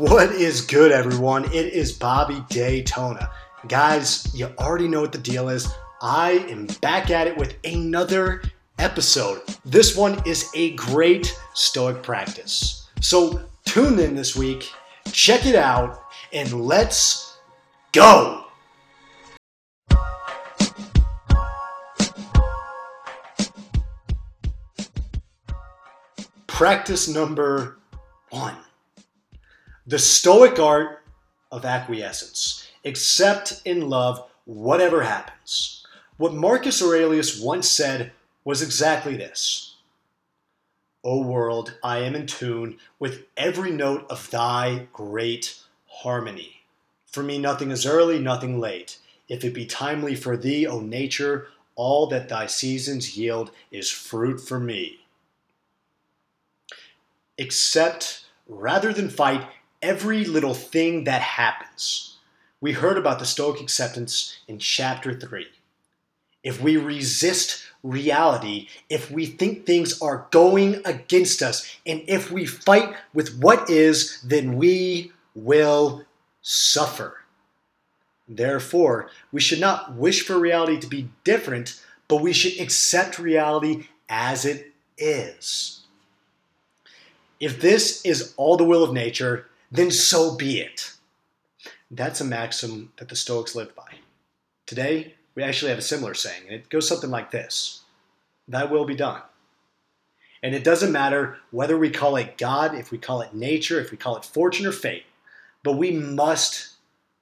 What is good, everyone? It is Bobby Daytona. Guys, you already know what the deal is. I am back at it with another episode. This one is a great Stoic practice. So tune in this week, check it out, and let's go! Practice number one the Stoic art of acquiescence. Accept in love whatever happens. What Marcus Aurelius once said was exactly this O world, I am in tune with every note of thy great harmony. For me, nothing is early, nothing late. If it be timely for thee, O nature, all that thy seasons yield is fruit for me. Accept rather than fight every little thing that happens. We heard about the Stoic acceptance in chapter 3. If we resist reality, if we think things are going against us, and if we fight with what is, then we will suffer. Therefore, we should not wish for reality to be different, but we should accept reality as it is. If this is all the will of nature, then so be it. That's a maxim that the Stoics lived by. Today, we actually have a similar saying, and it goes something like this Thy will be done. And it doesn't matter whether we call it God, if we call it nature, if we call it fortune or fate, but we must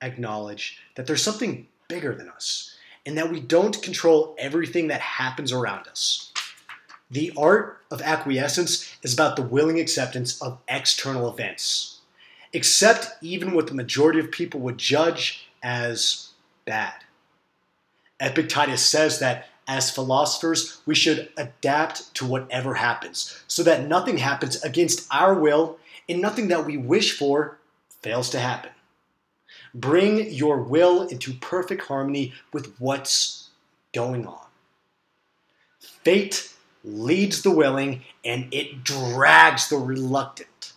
acknowledge that there's something bigger than us and that we don't control everything that happens around us. The art of acquiescence is about the willing acceptance of external events accept even what the majority of people would judge as bad. Epictetus says that as philosophers, we should adapt to whatever happens so that nothing happens against our will and nothing that we wish for fails to happen. Bring your will into perfect harmony with what's going on. Fate leads the willing and it drags the reluctant.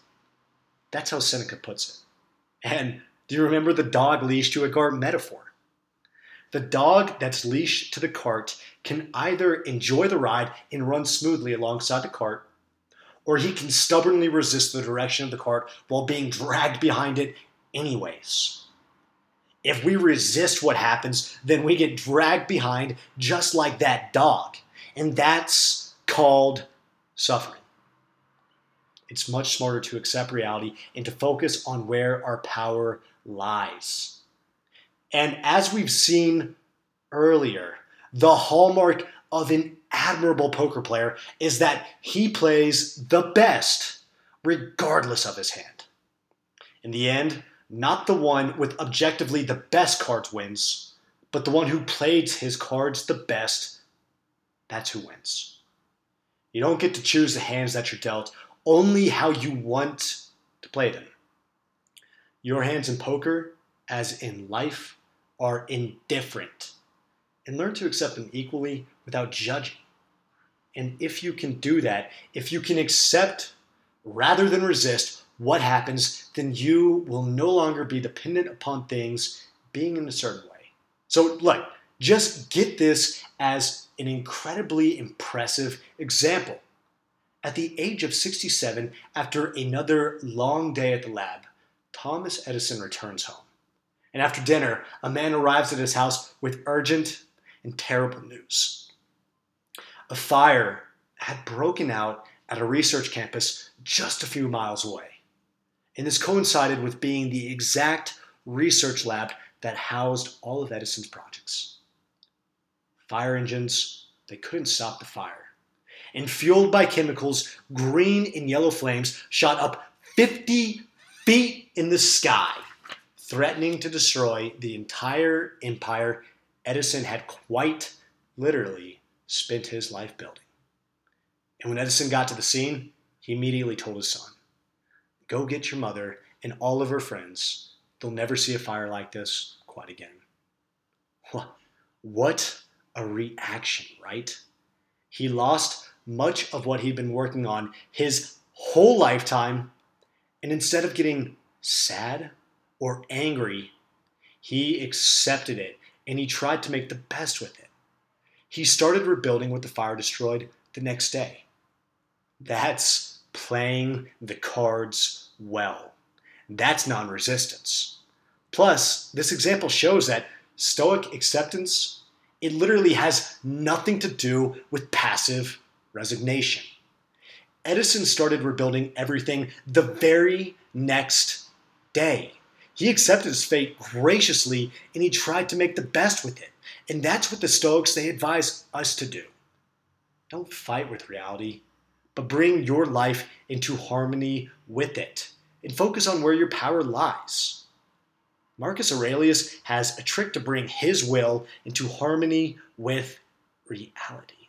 That's how Seneca puts it. And do you remember the dog leash to a cart metaphor? The dog that's leashed to the cart can either enjoy the ride and run smoothly alongside the cart, or he can stubbornly resist the direction of the cart while being dragged behind it anyways. If we resist what happens, then we get dragged behind just like that dog. And that's called suffering it's much smarter to accept reality and to focus on where our power lies. And as we've seen earlier, the hallmark of an admirable poker player is that he plays the best regardless of his hand. In the end, not the one with objectively the best cards wins, but the one who plays his cards the best, that's who wins. You don't get to choose the hands that you're dealt only how you want to play them. Your hands in poker, as in life, are indifferent. And learn to accept them equally without judging. And if you can do that, if you can accept rather than resist what happens, then you will no longer be dependent upon things being in a certain way. So, look, just get this as an incredibly impressive example. At the age of 67, after another long day at the lab, Thomas Edison returns home. And after dinner, a man arrives at his house with urgent and terrible news. A fire had broken out at a research campus just a few miles away. And this coincided with being the exact research lab that housed all of Edison's projects. Fire engines, they couldn't stop the fire and fueled by chemicals, green and yellow flames shot up 50 feet in the sky, threatening to destroy the entire empire Edison had quite literally spent his life building. And when Edison got to the scene, he immediately told his son, Go get your mother and all of her friends. They'll never see a fire like this quite again. What a reaction, right? He lost much of what he'd been working on his whole lifetime. And instead of getting sad or angry, he accepted it and he tried to make the best with it. He started rebuilding what the fire destroyed the next day. That's playing the cards well. That's non resistance. Plus, this example shows that Stoic acceptance, it literally has nothing to do with passive resignation. Edison started rebuilding everything the very next day. He accepted his fate graciously and he tried to make the best with it. And that's what the Stoics they advise us to do. Don't fight with reality, but bring your life into harmony with it and focus on where your power lies. Marcus Aurelius has a trick to bring his will into harmony with reality.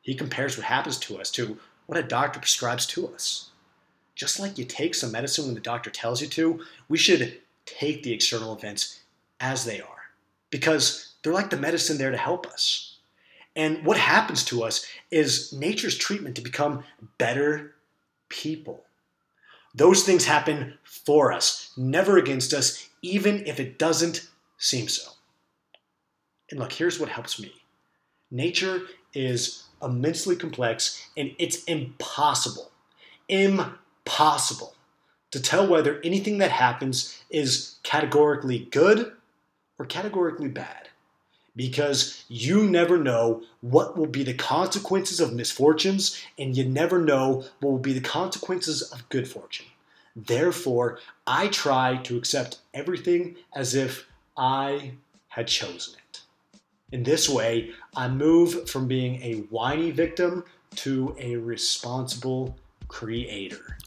He compares what happens to us to what a doctor prescribes to us. Just like you take some medicine when the doctor tells you to, we should take the external events as they are because they're like the medicine there to help us. And what happens to us is nature's treatment to become better people. Those things happen for us, never against us, even if it doesn't seem so. And look, here's what helps me nature is immensely complex and it's impossible, impossible to tell whether anything that happens is categorically good or categorically bad because you never know what will be the consequences of misfortunes, and you never know what will be the consequences of good fortune. Therefore, I try to accept everything as if I had chosen it. In this way, I move from being a whiny victim to a responsible creator.